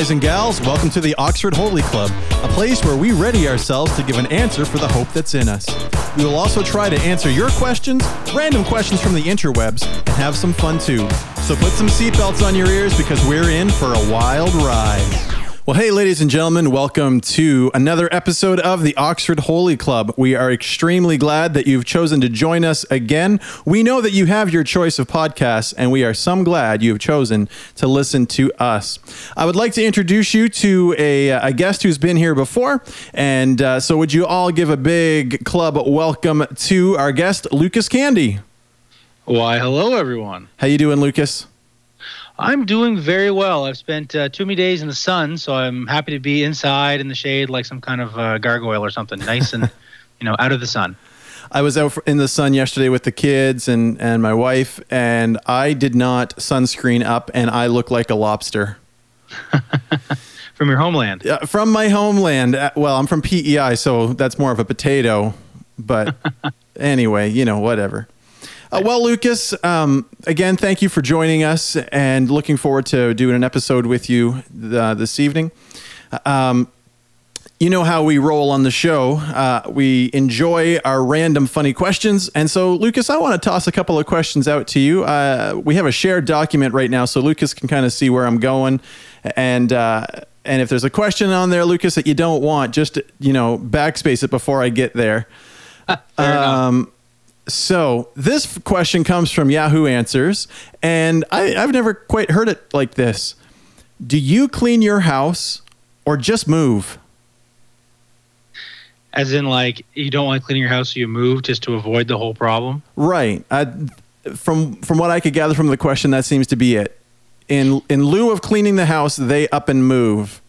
Guys and gals, welcome to the Oxford Holy Club, a place where we ready ourselves to give an answer for the hope that's in us. We will also try to answer your questions, random questions from the interwebs, and have some fun too. So put some seatbelts on your ears because we're in for a wild ride. Well, hey, ladies and gentlemen, welcome to another episode of the Oxford Holy Club. We are extremely glad that you've chosen to join us again. We know that you have your choice of podcasts, and we are some glad you have chosen to listen to us. I would like to introduce you to a, a guest who's been here before, and uh, so would you all give a big club welcome to our guest, Lucas Candy. Why, hello, everyone. How you doing, Lucas? I'm doing very well. I've spent uh, too many days in the sun, so I'm happy to be inside in the shade like some kind of uh, gargoyle or something, nice and you know out of the sun. I was out in the sun yesterday with the kids and and my wife, and I did not sunscreen up, and I look like a lobster. from your homeland? Uh, from my homeland. Uh, Well, I'm from PEI, so that's more of a potato. But anyway, you know, whatever. Uh, well, Lucas, um, again, thank you for joining us and looking forward to doing an episode with you uh, this evening. Um, you know how we roll on the show. Uh, we enjoy our random funny questions. And so, Lucas, I want to toss a couple of questions out to you. Uh, we have a shared document right now, so Lucas can kind of see where I'm going. And, uh, and if there's a question on there, Lucas, that you don't want, just, you know, backspace it before I get there. Um, so this question comes from Yahoo Answers, and I, I've never quite heard it like this. Do you clean your house or just move? As in, like you don't like cleaning your house, so you move just to avoid the whole problem. Right. I, from from what I could gather from the question, that seems to be it. In in lieu of cleaning the house, they up and move.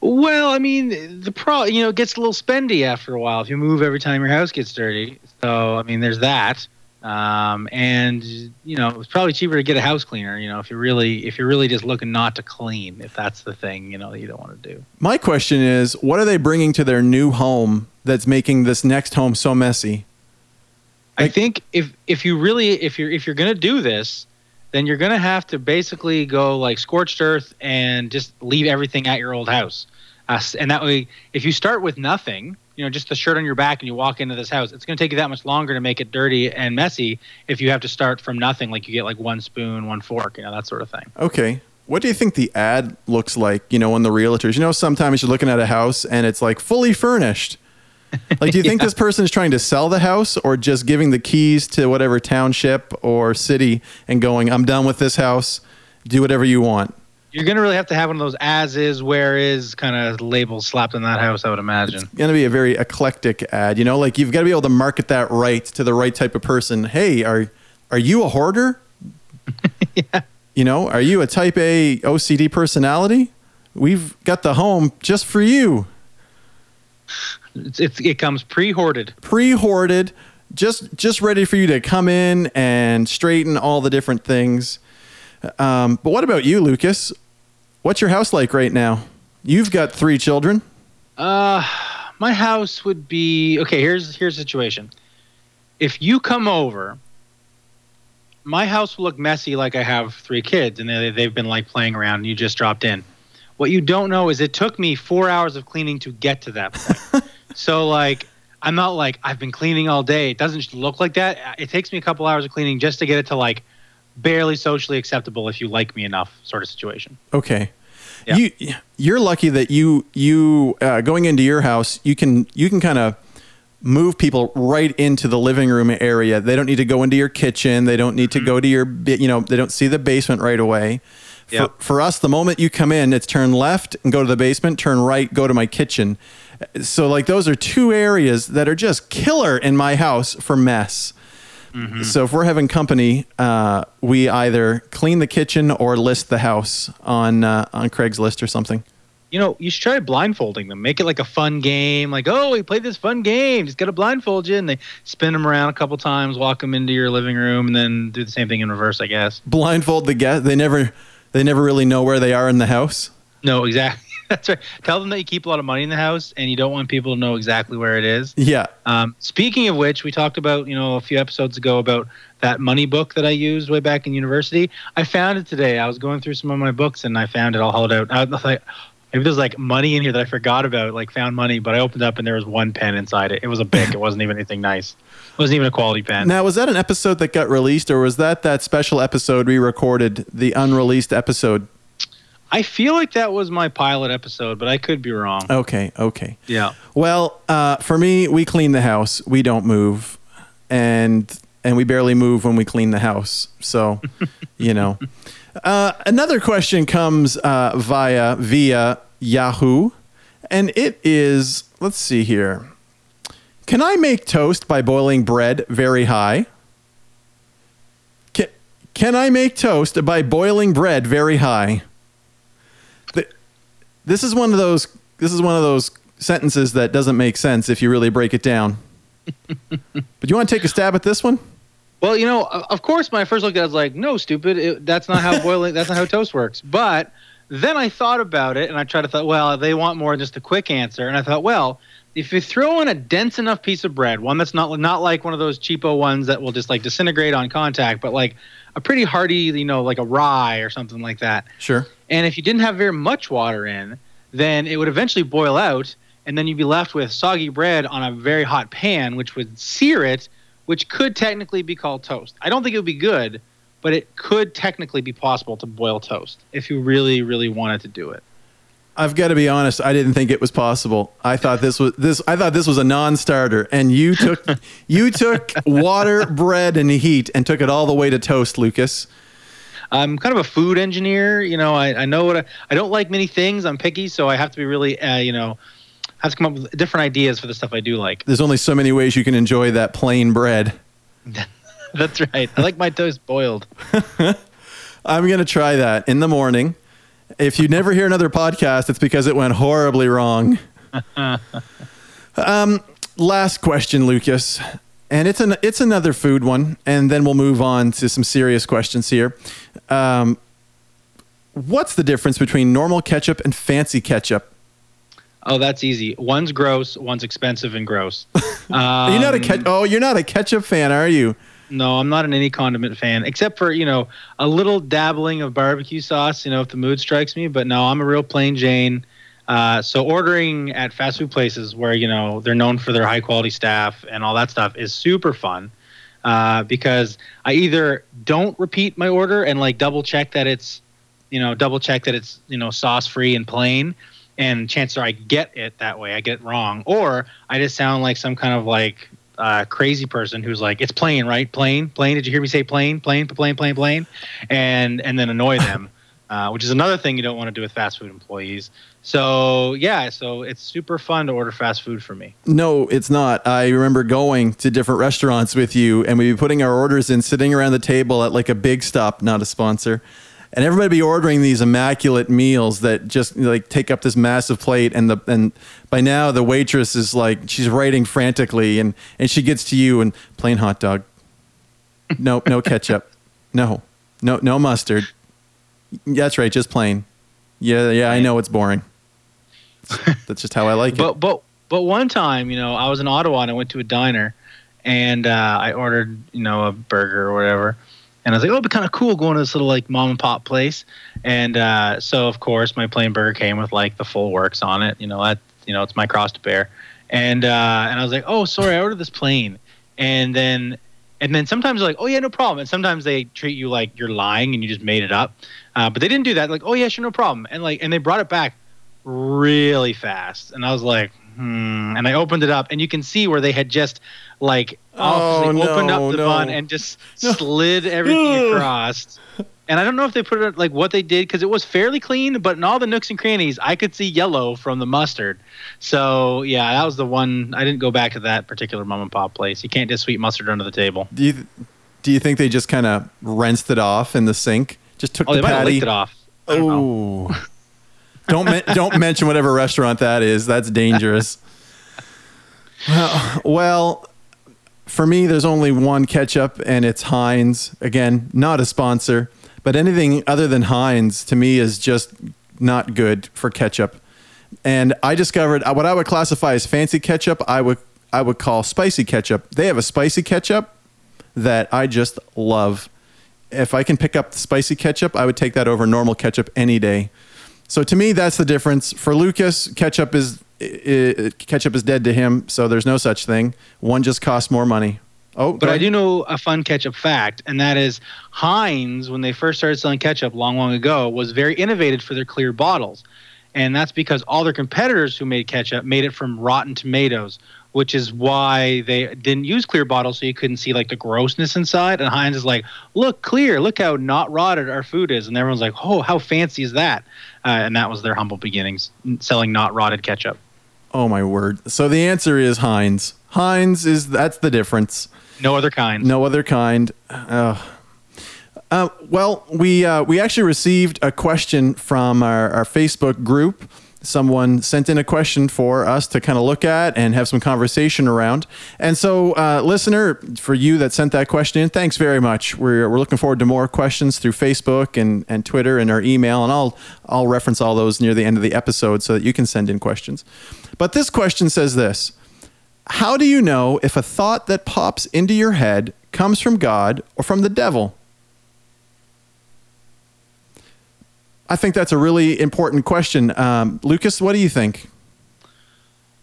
Well, I mean, the pro, you know, it gets a little spendy after a while if you move every time your house gets dirty. So, I mean, there's that. Um, and you know, it's probably cheaper to get a house cleaner. You know, if you're really if you're really just looking not to clean, if that's the thing, you know, that you don't want to do. My question is, what are they bringing to their new home that's making this next home so messy? I think if if you really if you're if you're gonna do this, then you're gonna have to basically go like scorched earth and just leave everything at your old house. Uh, and that way, if you start with nothing, you know, just the shirt on your back, and you walk into this house, it's gonna take you that much longer to make it dirty and messy. If you have to start from nothing, like you get like one spoon, one fork, you know, that sort of thing. Okay. What do you think the ad looks like, you know, on the realtors? You know, sometimes you're looking at a house and it's like fully furnished. Like, do you think this person is trying to sell the house or just giving the keys to whatever township or city and going, I'm done with this house, do whatever you want? You're gonna really have to have one of those as is, where is kind of labels slapped in that house. I would imagine. Going to be a very eclectic ad, you know, like you've got to be able to market that right to the right type of person. Hey, are, are you a hoarder? yeah. You know, are you a type A OCD personality? We've got the home just for you. It's, it's it comes pre-hoarded. pre-hoarded just just ready for you to come in and straighten all the different things um, but what about you lucas what's your house like right now you've got three children Uh, my house would be okay. Here's here's the situation. If you come over, my house will look messy, like I have three kids, and they they've been like playing around. And you just dropped in. What you don't know is it took me four hours of cleaning to get to that point. so like. I'm not like I've been cleaning all day. It doesn't look like that. It takes me a couple hours of cleaning just to get it to like barely socially acceptable if you like me enough sort of situation. okay Yeah. you you're lucky that you you uh, going into your house you can you can kind of move people right into the living room area they don't need to go into your kitchen they don't need to go to your you know they don't see the basement right away for, Yep. for us the moment you come in it's turn left and go to the basement turn right go to my kitchen so like those are two areas that are just killer in my house for mess so if we're having company uh, we either clean the kitchen or list the house on uh, on craigslist or something you know, you should try blindfolding them. Make it like a fun game. Like, oh, we played this fun game. Just got to blindfold you, and they spin them around a couple times, walk them into your living room, and then do the same thing in reverse. I guess. blindfold the guest they never they never really know where they are in the house No, exactly. That's right. Tell them that you keep a lot of money in the house and you don't want people to know exactly where it is. Yeah. Um, speaking of which, we talked about you know a few episodes ago about that money book that I used way back in university. I found it today. I was going through some of my books and I found it all held out. I was like, maybe there's like money in here that I forgot about, like found money, but I opened up and there was one pen inside it. It was a Bic. it wasn't even anything nice. It wasn't even a quality pen. Now, was that an episode that got released, or was that that special episode we recorded, the unreleased episode? I feel like that was my pilot episode, but I could be wrong. Okay, okay. Yeah. Well, uh, for me, we clean the house. We don't move, and and we barely move when we clean the house. So, you know. Uh, another question comes uh, via via Yahoo, and it is let's see here. Can I make toast by boiling bread very high? Can, can I make toast by boiling bread very high? Th- This is one of those this is one of those sentences that doesn't make sense if you really break it down. but you want to take a stab at this one? Well, you know, of course, my first look at it was like, no, stupid. It, that's not how boiling. that's not how toast works. But then I thought about it, and I tried to thought, well, they want more than just a quick answer. And I thought, well, if you throw in a dense enough piece of bread, one that's not not like one of those cheapo ones that will just like disintegrate on contact, but like a pretty hearty, you know, like a rye or something like that. Sure. And if you didn't have very much water in, then it would eventually boil out, and then you'd be left with soggy bread on a very hot pan, which would sear it, which could technically be called toast. I don't think it would be good, but it could technically be possible to boil toast if you really, really wanted to do it. I've got to be honest. I didn't think it was possible. I thought this was this. I thought this was a non-starter, and you took you took water, bread, and heat, and took it all the way to toast, Lucas. I'm kind of a food engineer. You know, I, I know what I, I don't like many things. I'm picky, so I have to be really, uh, you know, have to come up with different ideas for the stuff I do like. There's only so many ways you can enjoy that plain bread. That's right. I like my toast boiled. I'm gonna try that in the morning. If you never hear another podcast, it's because it went horribly wrong. um, last question, Lucas, and it's an it's another food one, and then we'll move on to some serious questions here. Um, what's the difference between normal ketchup and fancy ketchup? Oh, that's easy. One's gross, one's expensive and gross. Are you not a Um, ketchup? Oh, you're not a ketchup fan, are you? No, I'm not an any condiment fan, except for you know a little dabbling of barbecue sauce. You know, if the mood strikes me. But no, I'm a real plain Jane. Uh, so ordering at fast food places where you know they're known for their high quality staff and all that stuff is super fun uh, because I either don't repeat my order and like double check that it's you know double check that it's you know sauce free and plain and chances are I get it that way I get it wrong or I just sound like some kind of like uh, crazy person who's like it's plain right? Plain? Plain? Did you hear me say plain? Plain plain plain plain? And and then annoy them uh, which is another thing you don't want to do with fast food employees. So yeah so it's super fun to order fast food for me. No, it's not. I remember going to different restaurants with you, and we'd be putting our orders in, sitting around the table at like a big stop, not a sponsor. And everybody be ordering these immaculate meals that just like take up this massive plate, and the and by now the waitress is like she's writing frantically, and and she gets to you and plain hot dog, no no ketchup, no no no mustard. That's right, just plain. Yeah yeah, I know it's boring. That's just how I like it. But but but one time, you know, I was in Ottawa and I went to a diner, and uh, I ordered, you know, a burger or whatever, and I was like, oh, it'd be kind of cool going to this little like mom and pop place, and uh, so of course my plain burger came with like the full works on it, you know, that you know it's my cross to bear, and uh, and I was like, oh, sorry, I ordered this plain, and then. And then sometimes they're like, oh yeah, no problem. And sometimes they treat you like you're lying and you just made it up. Uh, but they didn't do that. Like, oh yeah, sure, no problem. And like, and they brought it back really fast, and I was like, hmm. And I opened it up, and you can see where they had just like Oh, obviously opened no, up the no. bun and just No. slid everything across. And I don't know if they put it like what they did because it was fairly clean, but in all the nooks and crannies, I could see yellow from the mustard. So yeah, that was the one. I didn't go back to that particular mom and pop place. You can't just sweep mustard under the table. Do you do you think they just kind of rinsed it off in the sink? Just took Oh, the have patty. licked it off. I don't. Oh, don't men- don't mention whatever restaurant that is. That's dangerous. well, well, for me, there's only one ketchup, and it's Heinz. Again, not a sponsor, but anything other than Heinz to me is just not good for ketchup. And I discovered uh, what I would classify as fancy ketchup. I would I would call spicy ketchup. They have a spicy ketchup that I just love. If I can pick up the spicy ketchup, I would take that over normal ketchup any day. So to me, that's the difference. For Lucas, ketchup is i ketchup is dead to him, so there's no such thing. One just costs more money. Oh, but I do know a fun ketchup fact, and that is Heinz, when they first started selling ketchup long, long ago, was very innovative for their clear bottles. And that's because all their competitors who made ketchup made it from rotten tomatoes, which is why they didn't use clear bottles so you couldn't see like the grossness inside. And Heinz is like, look clear, look how not rotted our food is. And everyone's like, oh, how fancy is that? Uh, and that was their humble beginnings, selling not rotted ketchup. Oh my word! So the answer is Heinz. Heinz is that's the difference. No other kind. No other kind. Uh, uh, well, we uh, we actually received a question from our, our Facebook group someone sent in a question for us to kind of look at and have some conversation around. And so, uh, listener, for you that sent that question in, thanks very much. We're, we're looking forward to more questions through Facebook and, and Twitter and our email. And I'll, I'll reference all those near the end of the episode so that you can send in questions. But this question says this How do you know if a thought that pops into your head comes from God or from the devil? I think that's a really important question. Um, Lucas, what do you think?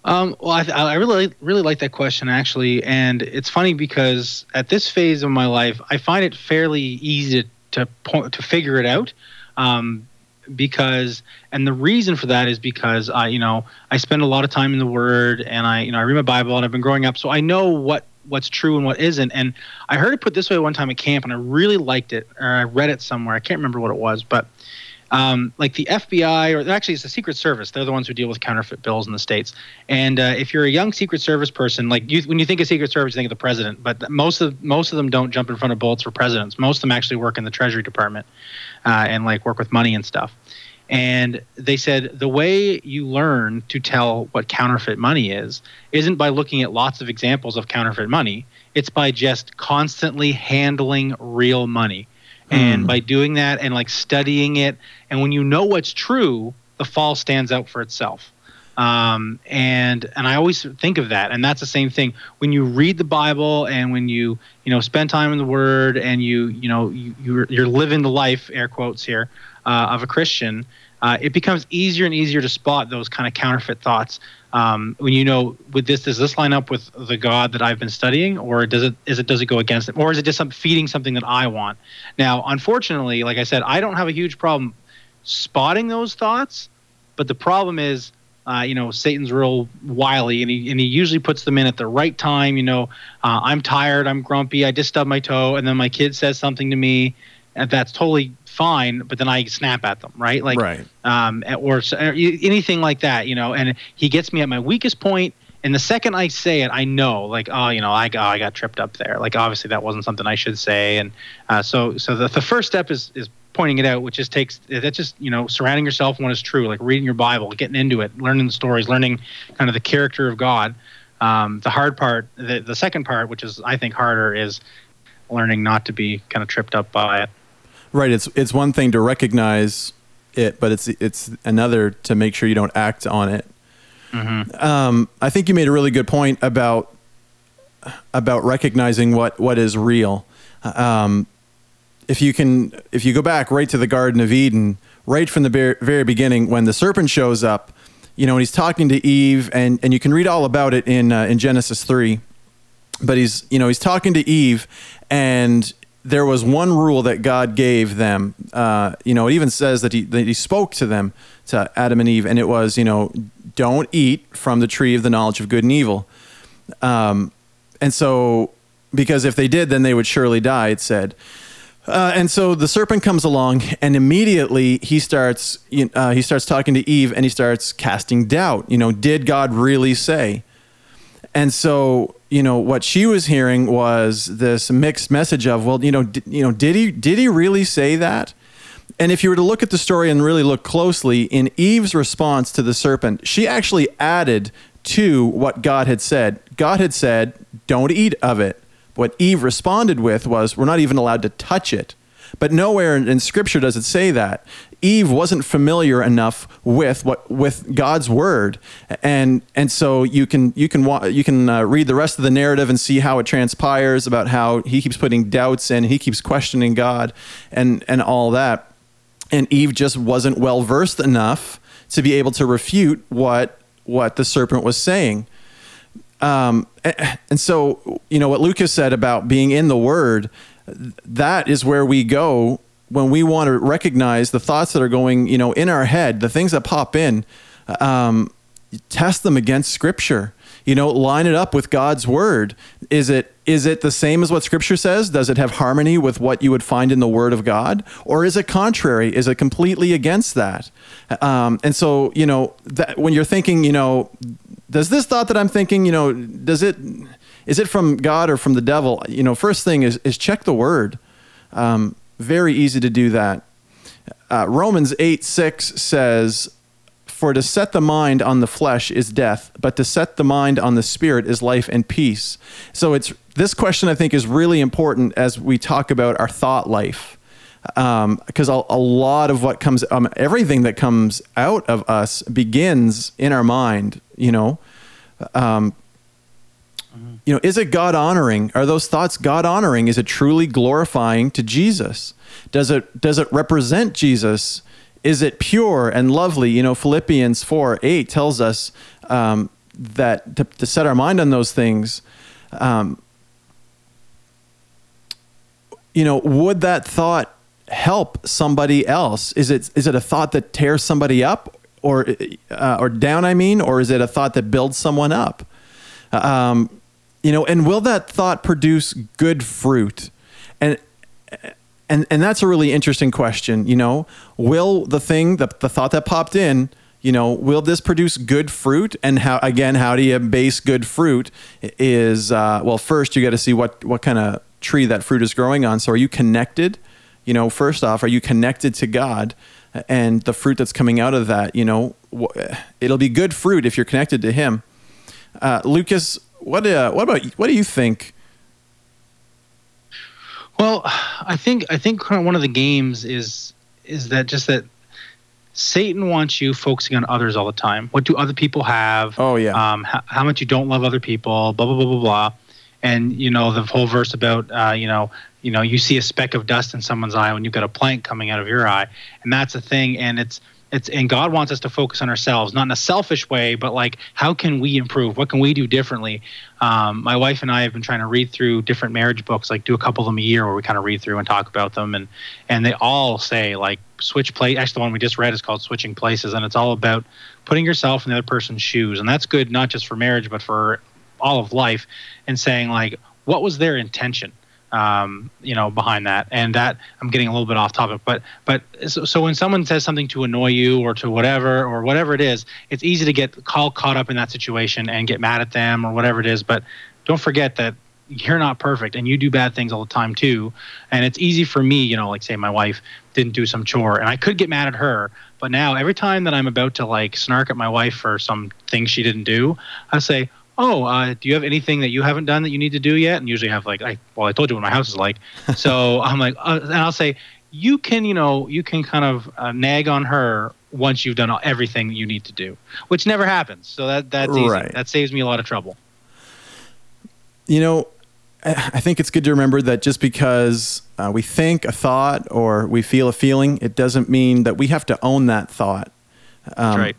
Um, well, I, I, really, really like that question actually, and it's funny because at this phase of my life, I find it fairly easy to to, point, to figure it out. Um, because, and the reason for that is because I, you know, I spend a lot of time in the Word, and I, you know, I read my Bible, and I've been growing up, so I know what what's true and what isn't. And I heard it put this way one time at camp, and I really liked it, or I read it somewhere. I can't remember what it was, but um, like the FBI, or actually it's the Secret Service. They're the ones who deal with counterfeit bills in the states. And uh, if you're a young Secret Service person, like you, when you think of Secret Service, you think of the president. But most of most of them don't jump in front of bullets for presidents. Most of them actually work in the Treasury Department uh, and like work with money and stuff. And they said the way you learn to tell what counterfeit money is isn't by looking at lots of examples of counterfeit money. It's by just constantly handling real money and mm. by doing that and like studying it and when you know what's true the fall stands out for itself um, and and I always think of that, and that's the same thing when you read the Bible and when you you know spend time in the Word and you you know you, you're, you're living the life air quotes here uh, of a Christian. Uh, it becomes easier and easier to spot those kind of counterfeit thoughts um, when you know with this does this line up with the god that i've been studying or does it is it does it go against it or is it just some, feeding something that i want? Now unfortunately like i said i don't have a huge problem spotting those thoughts but the problem is uh, you know satan's real wily and he, and he usually puts them in at the right time you know uh, i'm tired i'm grumpy i just stubbed my toe and then my kid says something to me and that's totally fine, but then I snap at them, right? Like, right. Um, or, or anything like that, you know. And he gets me at my weakest point, and the second I say it, I know, like, oh, you know, I, oh, I got tripped up there. Like, obviously, that wasn't something I should say. And uh, so, so the, the first step is is pointing it out, which just takes that just you know surrounding yourself when it's true, like reading your Bible, getting into it, learning the stories, learning kind of the character of God. Um, the hard part, the the second part, which is I think harder, is learning not to be kind of tripped up by it. Right. It's it's one thing to recognize it, but it's it's another to make sure you don't act on it. Mm-hmm. Um, I think you made a really good point about about recognizing what what is real. Um, if you can, if you go back right to the Garden of Eden, right from the very, very beginning, when the serpent shows up, you know, and he's talking to Eve, and and you can read all about it in uh, in Genesis three. But he's you know he's talking to Eve, and there was one rule that God gave them. Uh, you know, it even says that he, that he spoke to them, to Adam and Eve, and it was, you know, don't eat from the tree of the knowledge of good and evil. Um, and so, because if they did, then they would surely die, it said. Uh, and so the serpent comes along, and immediately he starts uh, he starts talking to Eve, and he starts casting doubt. You know, did God really say? And so you know what she was hearing was this mixed message of well you know d- you know did he did he really say that? And if you were to look at the story and really look closely in Eve's response to the serpent she actually added to what God had said. God had said don't eat of it. What Eve responded with was we're not even allowed to touch it But nowhere in, in Scripture does it say that. Eve wasn't familiar enough with what with God's word, and and so you can you can you can uh, read the rest of the narrative and see how it transpires about how he keeps putting doubts in, he keeps questioning God, and and all that, and Eve just wasn't well versed enough to be able to refute what what the serpent was saying. Um, and so, you know, what Lucas said about being in the Word, that is where we go when we want to recognize the thoughts that are going, you know, in our head, the things that pop in, um, test them against Scripture. You know, line it up with God's Word. Is it is it the same as what Scripture says? Does it have harmony with what you would find in the Word of God, or is it contrary? Is it completely against that? Um, and so, you know, that when you're thinking, you know, does this thought that I'm thinking, you know, does it is it from God or from the devil? You know, first thing is is check the word. Um, very easy to do that. Uh, Romans 8 6 says, For to set the mind on the flesh is death, but to set the mind on the spirit is life and peace. So it's this question I think is really important as we talk about our thought life. Because um, a, a, lot of what comes, um, everything that comes out of us begins in our mind, you know. Um, you know, is it God honoring? Are those thoughts God honoring? Is it truly glorifying to Jesus? Does it does it represent Jesus? Is it pure and lovely? You know, Philippians four eight tells us um, that to, to, set our mind on those things. Um, you know, would that thought help somebody else? Is it is it a thought that tears somebody up or uh, or down? I mean, or is it a thought that builds someone up? Um, you know, and will that thought produce good fruit? And and and that's a really interesting question. You know, will the thing the the thought that popped in you know, will this produce good fruit? And how again, how do you base good fruit? Is uh, well, first you got to see what what kind of tree that fruit is growing on. So, are you connected? You know, first off, are you connected to God? And the fruit that's coming out of that, you know, it'll be good fruit if you're connected to Him. Uh, Lucas, what uh, what about what do you think? Well, I think I think one of the games is is that just that Satan wants you focusing on others all the time. What do other people have? Oh yeah. Um, how, how, much you don't love other people. Blah blah blah blah blah. And you know the whole verse about uh, you know you know you see a speck of dust in someone's eye when you've got a plank coming out of your eye, and that's a thing. And it's it's and God wants us to focus on ourselves, not in a selfish way, but like how can we improve? What can we do differently? Um, my wife and I have been trying to read through different marriage books, like do a couple of them a year, where we kind of read through and talk about them, and and they all say like switch place. Actually, the one we just read is called switching places, and it's all about putting yourself in the other person's shoes, and that's good not just for marriage but for all of life, and saying like what was their intention um, you know, behind that. And that I'm getting a little bit off topic, but but so, so, when someone says something to annoy you or to whatever or whatever it is, it's easy to get call caught up in that situation and get mad at them or whatever it is. But don't forget that you're not perfect and you do bad things all the time too. And it's easy for me, you know, like say my wife didn't do some chore and I could get mad at her, but now every time that I'm about to like snark at my wife for some thing she didn't do, I say, oh, uh, do you have anything that you haven't done that you need to do yet? And usually have like, I, well, I told you what my house is like. so I'm like, uh, and I'll say, you can, you know, you can kind of uh, nag on her once you've done everything you need to do, which never happens. So that that's easy. Right. That saves me a lot of trouble. You know, I think it's good to remember that just because uh, we think a thought or we feel a feeling, it doesn't mean that we have to own that thought. Um, right.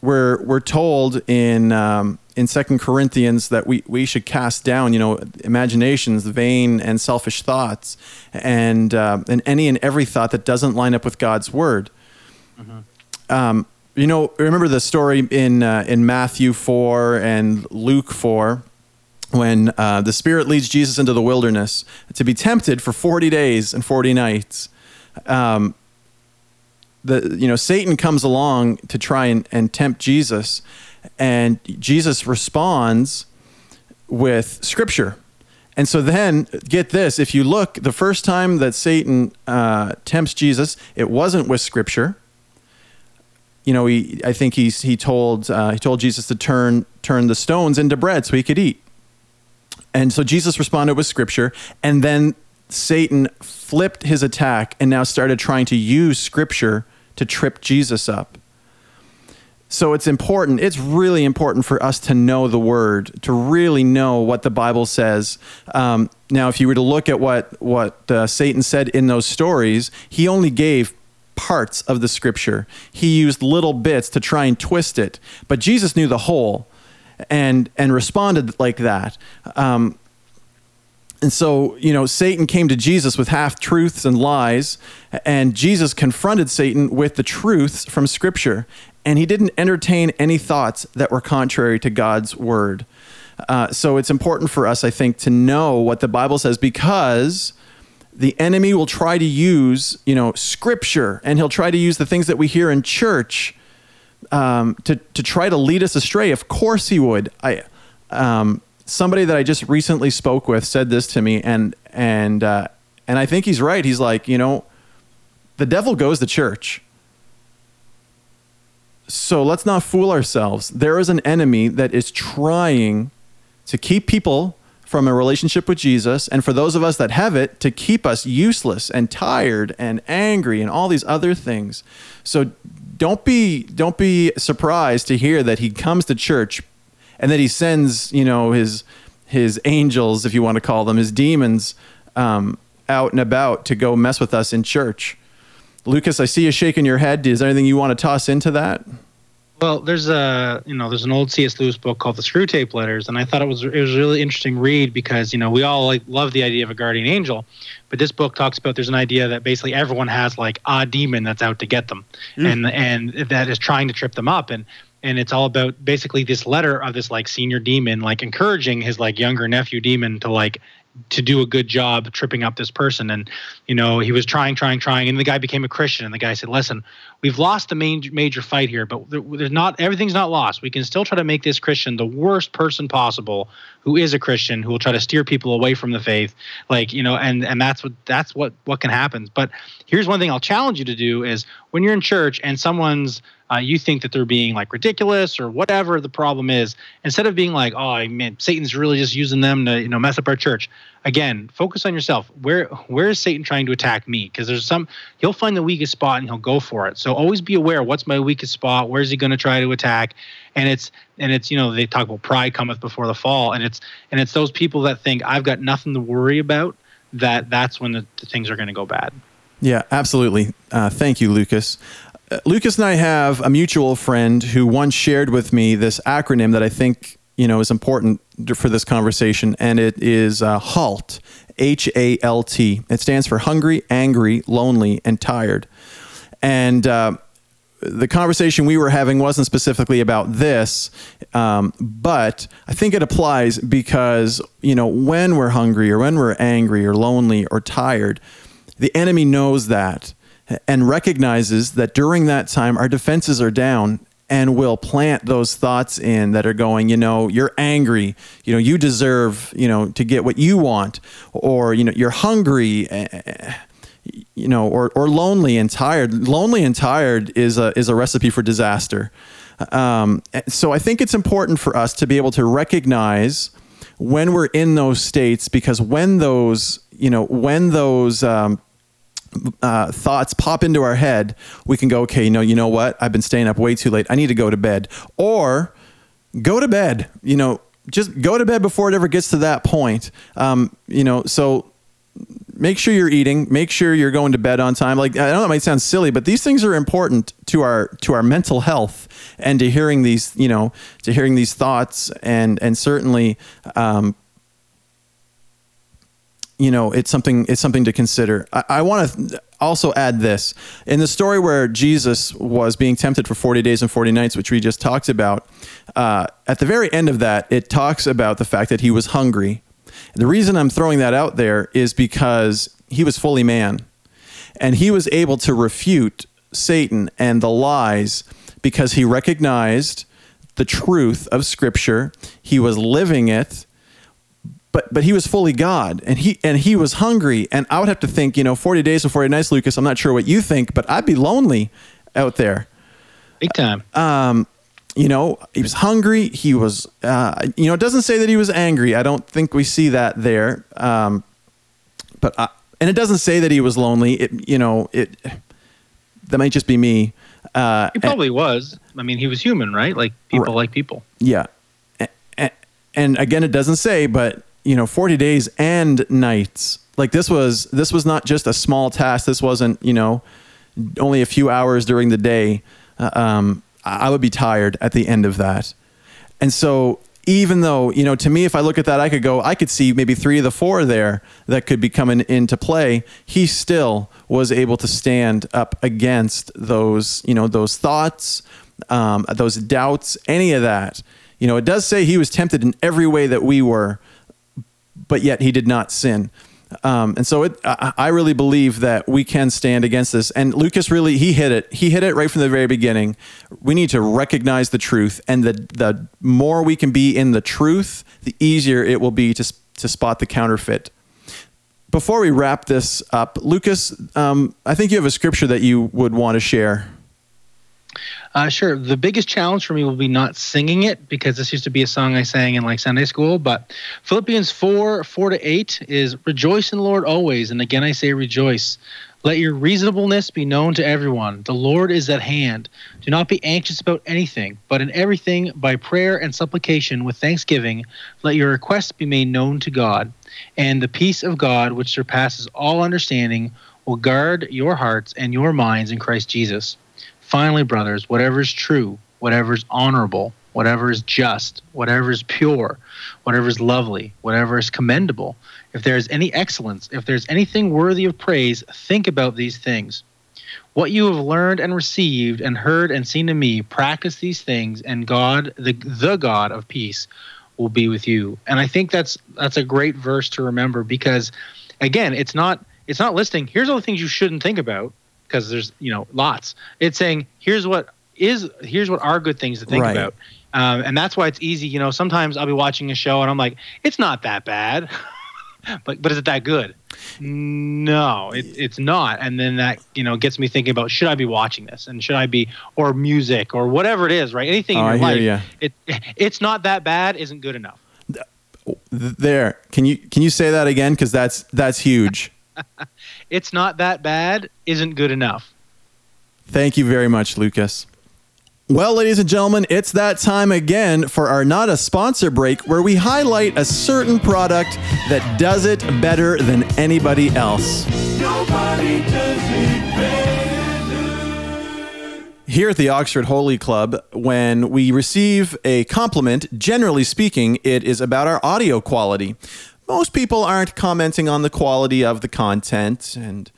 We're we're told in um, in Second Corinthians that we, we should cast down, you know, imaginations, vain and selfish thoughts, and uh, and any and every thought that doesn't line up with God's word. Mm-hmm. Um, you know, remember the story in uh, in Matthew four and Luke four when uh, the Spirit leads Jesus into the wilderness to be tempted for forty days and forty nights. Um, the you know Satan comes along to try and, and tempt Jesus, and Jesus responds with scripture. And so then, get this if you look, the first time that Satan uh, tempts Jesus, it wasn't with scripture. You know, he, I think he's, he, told, uh, he told Jesus to turn, turn the stones into bread so he could eat. And so Jesus responded with scripture. And then Satan flipped his attack and now started trying to use scripture to trip Jesus up. So it's important, it's really important for us to know the word, to really know what the Bible says. Um, now, if you were to look at what, what uh, Satan said in those stories, he only gave parts of the scripture. He used little bits to try and twist it, but Jesus knew the whole and, and responded like that. Um, and so, you know, Satan came to Jesus with half truths and lies, and Jesus confronted Satan with the truths from Scripture, and he didn't entertain any thoughts that were contrary to God's word. Uh, so it's important for us, I think, to know what the Bible says because the enemy will try to use, you know, Scripture, and he'll try to use the things that we hear in church um, to to try to lead us astray. Of course, he would. I. Um, somebody that I just recently spoke with said this to me, and and uh, and I think he's right. He's like, you know, the devil goes to church. So let's not fool ourselves. There is an enemy that is trying to keep people from a relationship with Jesus, and for those of us that have it, to keep us useless and tired and angry and all these other things. So don't be don't be surprised to hear that he comes to church and that he sends you know his his angels, if you want to call them, his demons, um, out and about to go mess with us in church. Lucas, I see you shaking your head. Is there anything you want to toss into that? Well, there's a you know there's an old C.S. Lewis book called The Screwtape Letters, and I thought it was it was a really interesting read because you know we all like love the idea of a guardian angel, but this book talks about there's an idea that basically everyone has like a demon that's out to get them, mm. and and that is trying to trip them up, and and it's all about basically this letter of this like senior demon like encouraging his like younger nephew demon to like to do a good job tripping up this person. And you know he was trying trying trying and the guy became a christian. And the guy said listen we've lost the main major fight here but there's not everything's not lost. We can still try to make this christian the worst person possible who is a christian who will try to steer people away from the faith. Like you know and and that's what that's what what can happen. But here's one thing i'll challenge you to do is when you're in church and someone's uh, you think that they're being like ridiculous or whatever the problem is, instead of being like, oh man, Satan's really just using them to you know mess up our church. Again, focus on yourself. Where where is Satan trying to attack me? Because there's some he'll find the weakest spot and he'll go for it. So always be aware. What's my weakest spot? Where's he going to try to attack? And it's and it's you know they talk about pride cometh before the fall, and it's and it's those people that think I've got nothing to worry about. That that's when the, the things are going to go bad. Yeah, absolutely. Uh, thank you, Lucas. Lucas and I have a mutual friend who once shared with me this acronym that I think you know is important for this conversation, and it is uh, HALT. H A L T. It stands for hungry, angry, lonely, and tired. And uh, the conversation we were having wasn't specifically about this, um, but I think it applies because you know when we're hungry or when we're angry or lonely or tired, the enemy knows that and recognizes that during that time our defenses are down and will plant those thoughts in that are going, you know, you're angry, you know, you deserve, you know, to get what you want, or you know, you're hungry, eh, eh, you know, or or lonely and tired. Lonely and tired is a is a recipe for disaster. Um, so I think it's important for us to be able to recognize when we're in those states because when those, you know, when those um, uh, thoughts pop into our head, we can go, okay, you know, you know what? I've been staying up way too late. I need to go to bed. Or go to bed. You know, just go to bed before it ever gets to that point. Um, you know, so make sure you're eating. Make sure you're going to bed on time. Like I know that might sound silly, but these things are important to our to our mental health and to hearing these, you know, to hearing these thoughts and and certainly. Um, you know it's something it's something to consider. I, I want to also add this. In the story where jesus was being tempted for 40 days and 40 nights which we just talked about uh, at the very end of that it talks about the fact that he was hungry. The reason i'm throwing that out there is because he was fully man and he was able to refute satan and the lies because he recognized the truth of scripture. He was living it but but he was fully God and he and he was hungry and I would have to think you know 40 days and 40 nights Lucas I'm not sure what you think but I'd be lonely out there big time um you know he was hungry he was uh, you know it doesn't say that he was angry I don't think we see that there um, but I, and it doesn't say that he was lonely. It, you know, it that might just be me. Uh, he probably and, was. I mean, he was human, right? Like people right. like people. Yeah, and, and again, it doesn't say, but you know, forty days and nights. Like this was this was not just a small task. This wasn't you know only a few hours during the day. Uh, um, I would be tired at the end of that, and so even though you know to me if i look at that i could go i could see maybe three of the four there that could be coming into play he still was able to stand up against those you know those thoughts um, those doubts any of that you know it does say he was tempted in every way that we were but yet he did not sin um, and so it, I, really believe that we can stand against this. And Lucas really, he hit it. He hit it right from the very beginning. We need to recognize the truth. And the, the more we can be in the truth, the easier it will be to, to spot the counterfeit. Before we wrap this up, Lucas, um, I think you have a scripture that you would want to share. Uh, sure. The biggest challenge for me will be not singing it because this used to be a song I sang in like Sunday school. But Philippians 4 4 to 8 is rejoice in the Lord always. And again, I say rejoice. Let your reasonableness be known to everyone. The Lord is at hand. Do not be anxious about anything, but in everything, by prayer and supplication with thanksgiving, let your requests be made known to God. And the peace of God, which surpasses all understanding, will guard your hearts and your minds in Christ Jesus. Finally, brothers, whatever is true, whatever is honorable, whatever is just, whatever is pure, whatever is lovely, whatever is commendable, if there is any excellence, if there's anything worthy of praise, think about these things. What you have learned and received and heard and seen in me, practice these things, and God, the, the God of peace, will be with you. And I think that's that's a great verse to remember because again, it's not it's not listing here's all the things you shouldn't think about because there's you know lots. It's saying here's what is here's what are good things to think right. about. Um, and that's why it's easy. You know, sometimes I'll be watching a show and I'm like, it's not that bad, but but is it that good? No, it, it's not. And then that you know gets me thinking about should I be watching this and should I be or music or whatever it is, right? Anything oh, in your life, you. it it's not that bad isn't good enough. There, can you can you say that again? Because that's that's huge. it's not that bad isn't good enough. Thank you very much, Lucas. Well, ladies and gentlemen, it's that time again for our not a sponsor break where we highlight a certain product that does it better than anybody else. Nobody does it better. Here at the Oxford Holy Club, when we receive a compliment, generally speaking, it is about our audio quality most people aren't commenting on the quality of the content and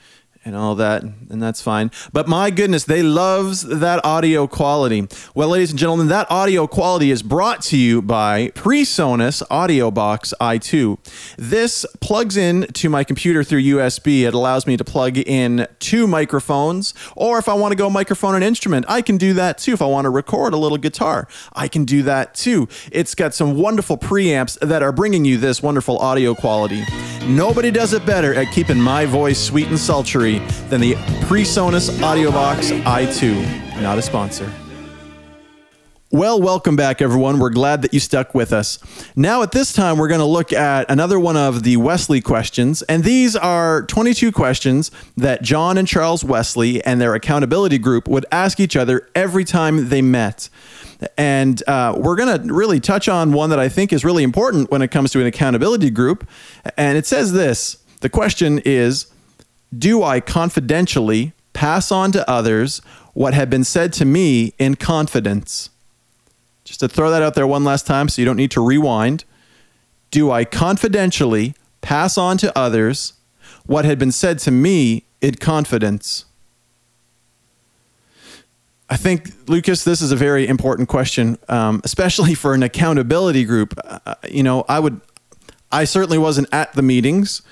and all that, and that's fine. But my goodness, they loves that audio quality. Well, ladies and gentlemen, that audio quality is brought to you by PreSonus AudioBox i2. This plugs in to my computer through USB. It allows me to plug in two microphones, or if I want to go microphone and instrument, I can do that too. If I want to record a little guitar, I can do that too. It's got some wonderful preamps that are bringing you this wonderful audio quality. Nobody does it better at keeping my voice sweet and sultry than the PreSonus AudioBox i2. Not a sponsor. Well, welcome back, everyone. We're glad that you stuck with us. Now, at this time, we're going to look at another one of the Wesley questions. And these are 22 questions that John and Charles Wesley and their accountability group would ask each other every time they met. And uh, we're going to really touch on one that I think is really important when it comes to an accountability group. And it says this the question is do I confidentially pass on to others what had been said to me in confidence? Just to throw that out there one last time so you don't need to rewind. Do I confidentially pass on to others what had been said to me in confidence? I think, Lucas, this is a very important question, um, especially for an accountability group. Uh, you know, I would, I certainly wasn't at the meetings,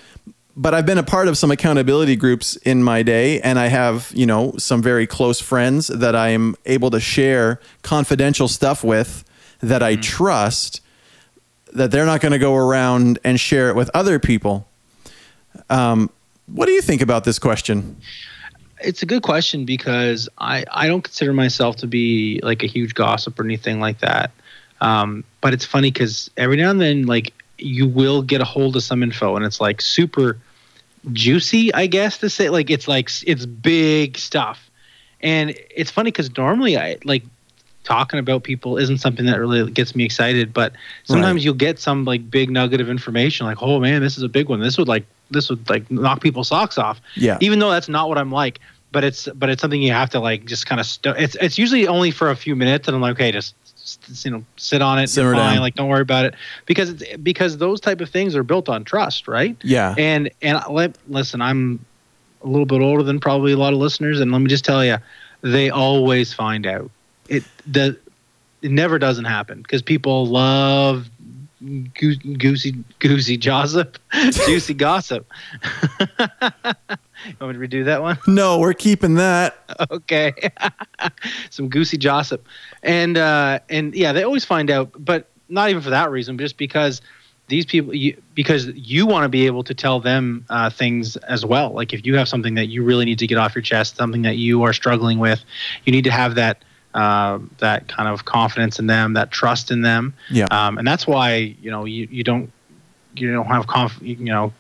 but I've been a part of some accountability groups in my day, and I have, you know, some very close friends that I am able to share confidential stuff with that I mm. trust that they're not going to go around and share it with other people. Um, what do you think about this question? It's a good question because I, I don't consider myself to be like a huge gossip or anything like that. Um, but it's funny because every now and then, like, you will get a hold of some info and it's like super juicy, I guess to say. Like it's like it's big stuff, and it's funny because normally I like talking about people isn't something that really gets me excited. But sometimes Right. you'll get some like big nugget of information, like, oh man, this is a big one. This would like this would like knock people's socks off. Yeah. Even though that's not what I'm like, but it's but it's something you have to like just kind of st- it's it's usually only for a few minutes, and I'm like, okay, just. You know, sit on it. Simmer fine. down. Like, don't worry about it, because because those type of things are built on trust, right? Yeah. And and let listen, I'm a little bit older than probably a lot of listeners, and let me just tell you, they always find out. It the it never doesn't happen because people love goo- goosey goosey gossip, juicy gossip. you want me to redo that one? no, we're keeping that. okay some goosey gossip and uh and yeah they always find out but not even for that reason but just because these people you, because you want to be able to tell them uh, things as well like if you have something that you really need to get off your chest something that you are struggling with you need to have that uh, that kind of confidence in them that trust in them Yeah. um, and that's why you know you, you don't you don't have conf- you know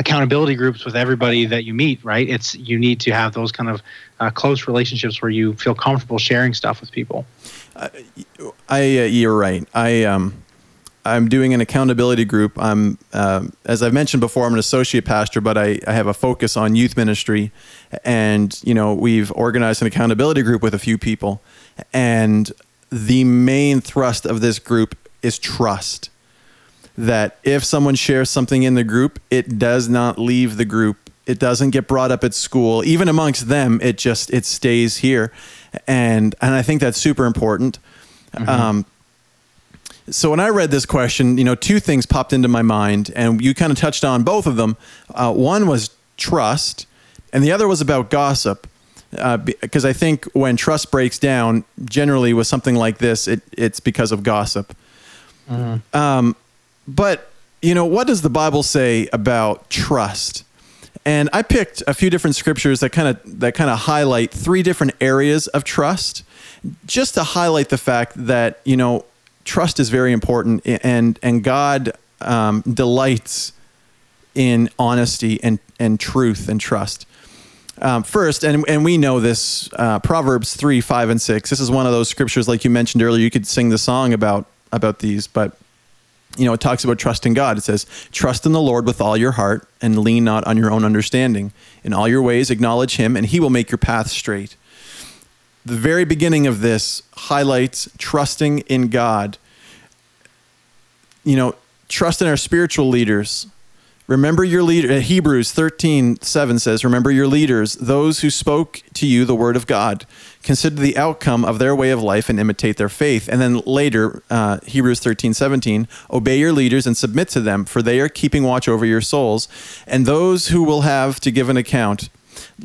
accountability groups with everybody that you meet right it's you need to have those kind of uh, close relationships where you feel comfortable sharing stuff with people I uh, you're right. I um I'm doing an accountability group. I'm um, as I've mentioned before, I'm an associate pastor, but I, I have a focus on youth ministry, and you know we've organized an accountability group with a few people, and the main thrust of this group is trust. That if someone shares something in the group, it does not leave the group. It doesn't get brought up at school. Even amongst them, it just it stays here, and and I think that's super important. Um, so when I read this question, you know, two things popped into my mind, and you kind of touched on both of them. Uh, one was trust, and the other was about gossip. Uh, because I think when trust breaks down, generally with something like this, it, it's because of gossip. Um, but you know, what does the Bible say about trust? And I picked a few different scriptures that kind of that kind of highlight three different areas of trust, just to highlight the fact that you know trust is very important, and and God um, delights in honesty and and truth and trust. Um, first, and and we know this, uh, Proverbs three, five, and six. This is one of those scriptures, like you mentioned earlier. You could sing the song about about these, but you know, it talks about trusting God. It says, Trust in the Lord with all your heart and lean not on your own understanding. In all your ways, acknowledge him, and he will make your path straight. The very beginning of this highlights trusting in God. You know, trust in our spiritual leaders. Remember your leader. uh, Hebrews 13, 7 says, Remember your leaders, those who spoke to you the word of God. Consider the outcome of their way of life and imitate their faith. And then later, uh, Hebrews 13, 17, Obey your leaders and submit to them, for they are keeping watch over your souls. And those who will have to give an account,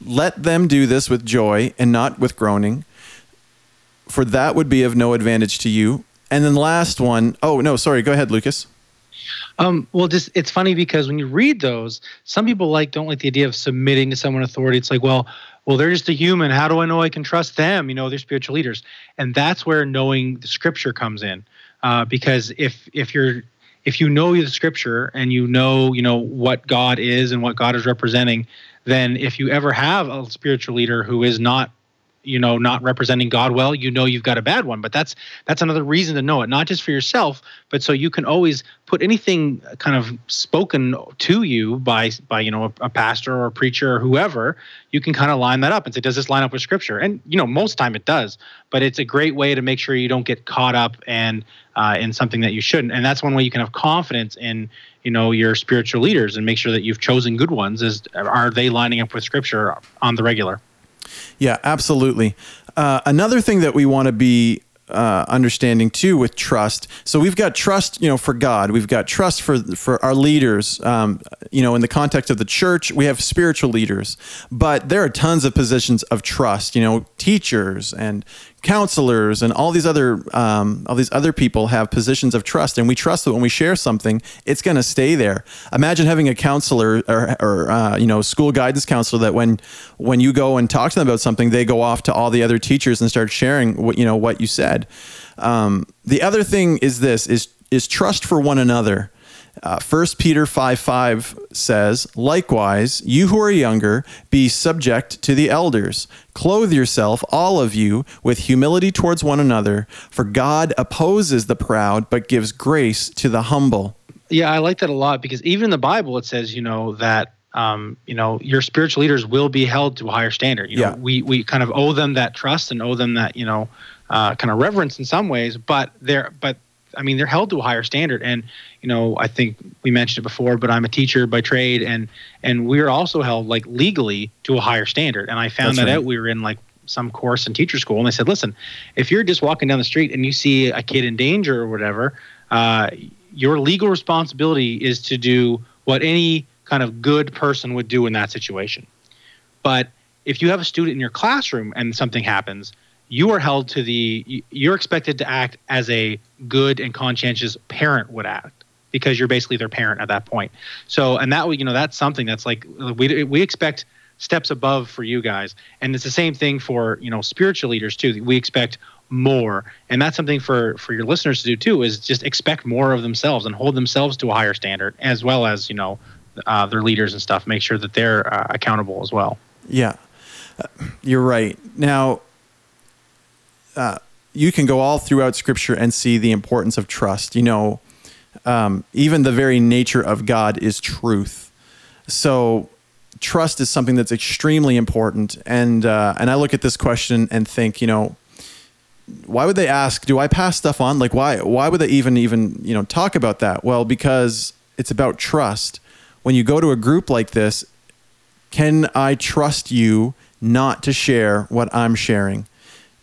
let them do this with joy and not with groaning, for that would be of no advantage to you. And then the last one, oh, no, sorry, go ahead, Lucas. Um, well, just it's funny because when you read those, some people like don't like the idea of submitting to someone authority. It's like, well, well, they're just a human. How do I know I can trust them? You know, they're spiritual leaders, and that's where knowing the scripture comes in. Uh, because if if you're if you know the scripture and you know you know what God is and what God is representing, then if you ever have a spiritual leader who is not you know not representing god well you know you've got a bad one but that's that's another reason to know it not just for yourself but so you can always put anything kind of spoken to you by by you know a, a pastor or a preacher or whoever you can kind of line that up and say does this line up with scripture? And you know most time it does but it's a great way to make sure you don't get caught up and uh, in something that you shouldn't and that's one way you can have confidence in you know your spiritual leaders and make sure that you've chosen good ones is are they lining up with scripture on the regular Yeah, absolutely. Uh, another thing that we want to be uh, understanding too with trust. So we've got trust, you know, for God. We've got trust for for our leaders. Um, you know, in the context of the church, we have spiritual leaders, but there are tons of positions of trust. You know, teachers and counselors and all these other um, all these other people have positions of trust, and we trust that when we share something, it's going to stay there. Imagine having a counselor or, or uh, you know school guidance counselor that when when you go and talk to them about something, they go off to all the other teachers and start sharing what you know what you said. Um, the other thing is this is is trust for one another. Uh, 1 Peter 5 5 says, Likewise, you who are younger, be subject to the elders. Clothe yourself, all of you, with humility towards one another, for God opposes the proud, but gives grace to the humble. Yeah, I like that a lot because even in the Bible it says, you know, that um, you know, your spiritual leaders will be held to a higher standard. You know, Yeah. we we kind of owe them that trust and owe them that, you know, uh, kind of reverence in some ways, but they're but I mean they're held to a higher standard. And, you know, I think we mentioned it before, but I'm a teacher by trade and and we're also held like legally to a higher standard. And I found That's that right. out we were in like some course in teacher school and they said, listen, if you're just walking down the street and you see a kid in danger or whatever, uh, your legal responsibility is to do what any kind of good person would do in that situation. But if you have a student in your classroom and something happens, you are held to the you're expected to act as a good and conscientious parent would act because you're basically their parent at that point. So and that you know that's something that's like we we expect steps above for you guys. And it's the same thing for you know spiritual leaders too. We expect more. And that's something for for your listeners to do too is just expect more of themselves and hold themselves to a higher standard as well as you know uh, their leaders and stuff. Make sure that they're uh, accountable as well. Yeah, Uh, you're right. Now, uh, you can go all throughout Scripture and see the importance of trust. You know, um, even the very nature of God is truth. So, trust is something that's extremely important. And uh, and I look at this question and think, you know, why would they ask? Do I pass stuff on? Like, why? Why would they even even you know talk about that? Well, because it's about trust. When you go to a group like this, can I trust you not to share what I'm sharing?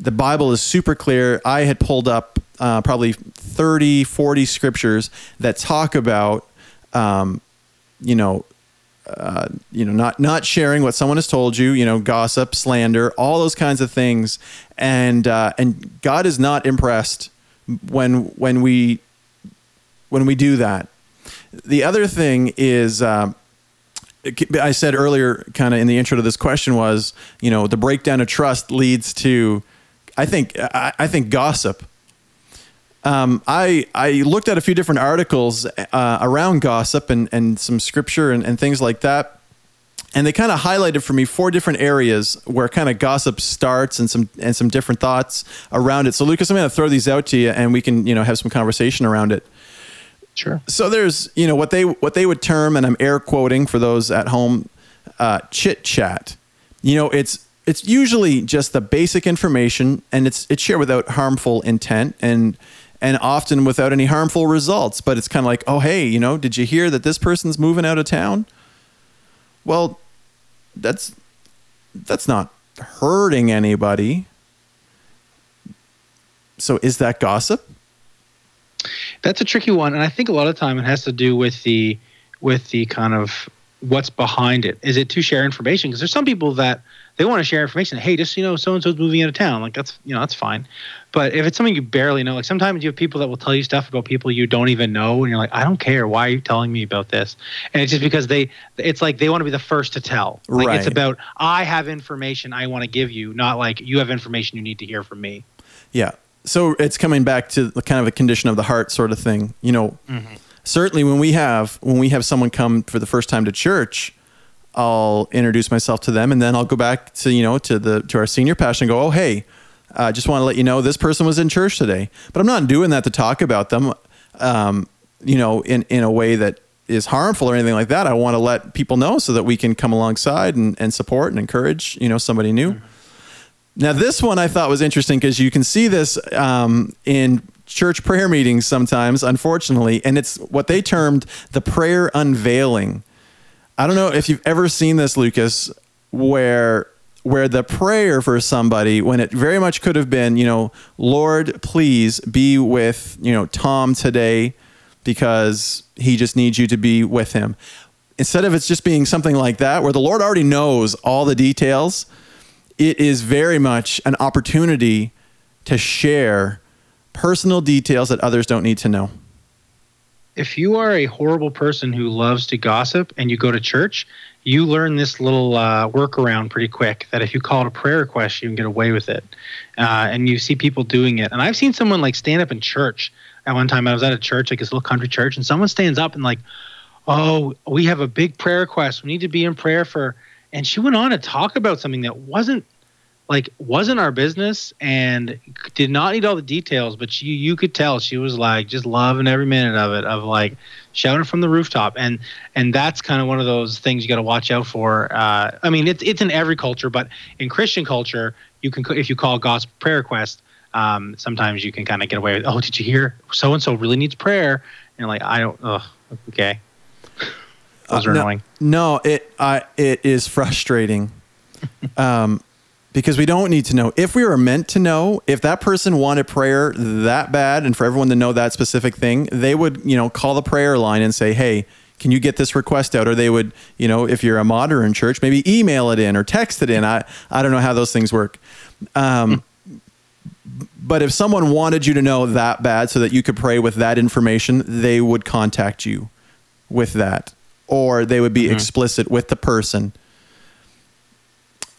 The Bible is super clear. I had pulled up uh, probably 30, 40 scriptures that talk about, um, you know, uh, you know, not not sharing what someone has told you, you know, gossip, slander, all those kinds of things, and uh, and God is not impressed when when we when we do that. The other thing is. Um, I said earlier, kind of in the intro to this question, was you know the breakdown of trust leads to, I think I, I think gossip. Um, I I looked at a few different articles uh, around gossip and and some scripture and, and things like that, and they kind of highlighted for me four different areas where kind of gossip starts and some and some different thoughts around it. So Lucas, I'm going to throw these out to you, and we can you know have some conversation around it sure so there's you know what they what they would term and i'm air quoting for those at home uh, chit chat you know it's it's usually just the basic information and it's it's shared without harmful intent and and often without any harmful results but it's kind of like oh hey you know did you hear that this person's moving out of town? Well that's that's not hurting anybody. So is that gossip? That's a tricky one, and I think a lot of time it has to do with the with the kind of what's behind it. Is it to share information? Because there's some people that they want to share information. Hey, just you know, so and so's moving out of town. Like that's you know that's fine. But if it's something you barely know, like sometimes you have people that will tell you stuff about people you don't even know, and you're like, I don't care. Why are you telling me about this? And it's just because they, it's like they want to be the first to tell. Like it's about I have information I want to give you, not like you have information you need to hear from me. Yeah. So it's coming back to the kind of a condition of the heart sort of thing. You know, mm-hmm. Certainly when we have when we have someone come for the first time to church, I'll introduce myself to them, and then I'll go back to you know to the to our senior pastor and go, oh hey, I just want to let you know this person was in church today. But I'm not doing that to talk about them, um, you know, in in a way that is harmful or anything like that. I want to let people know so that we can come alongside and, and support and encourage you know somebody new. Now, this one I thought was interesting because you can see this um, in church prayer meetings sometimes, unfortunately, and it's what they termed the prayer unveiling. I don't know if you've ever seen this, Lucas, where where the prayer for somebody, when it very much could have been, you know, Lord, please be with, you know, Tom today because he just needs you to be with him. Instead of it's just being something like that, where the Lord already knows all the details, it is very much an opportunity to share personal details that others don't need to know. if you are a horrible person who loves to gossip and you go to church, you learn this little uh, workaround pretty quick that if you call it a prayer request, you can get away with it. Uh, and you see people doing it. And I've seen someone like stand up in church. At one time, I was at a church, like this little country church, and someone stands up and like, "Oh, we have a big prayer request. We need to be in prayer for." And she went on to talk about something that wasn't like wasn't our business and did not need all the details but she you could tell she was like just loving every minute of it of like shouting from the rooftop. And and that's kind of one of those things you got to watch out for. Uh, i mean it's it's in every culture but in christian culture you can if you call god's prayer request um, sometimes you can kind of get away with oh did you hear? So and so really needs prayer. And like i don't oh okay. Those are uh, no, annoying. no it i it is frustrating. Um because we don't need to know. If we were meant to know, if that person wanted prayer that bad and for everyone to know that specific thing, they would, you know, call the prayer line and say, "Hey, can you get this request out?" Or they would, you know, if you're a modern church, maybe email it in or text it in. I I don't know how those things work. Um, but if someone wanted you to know that bad so that you could pray with that information, they would contact you with that, or they would be mm-hmm. explicit with the person.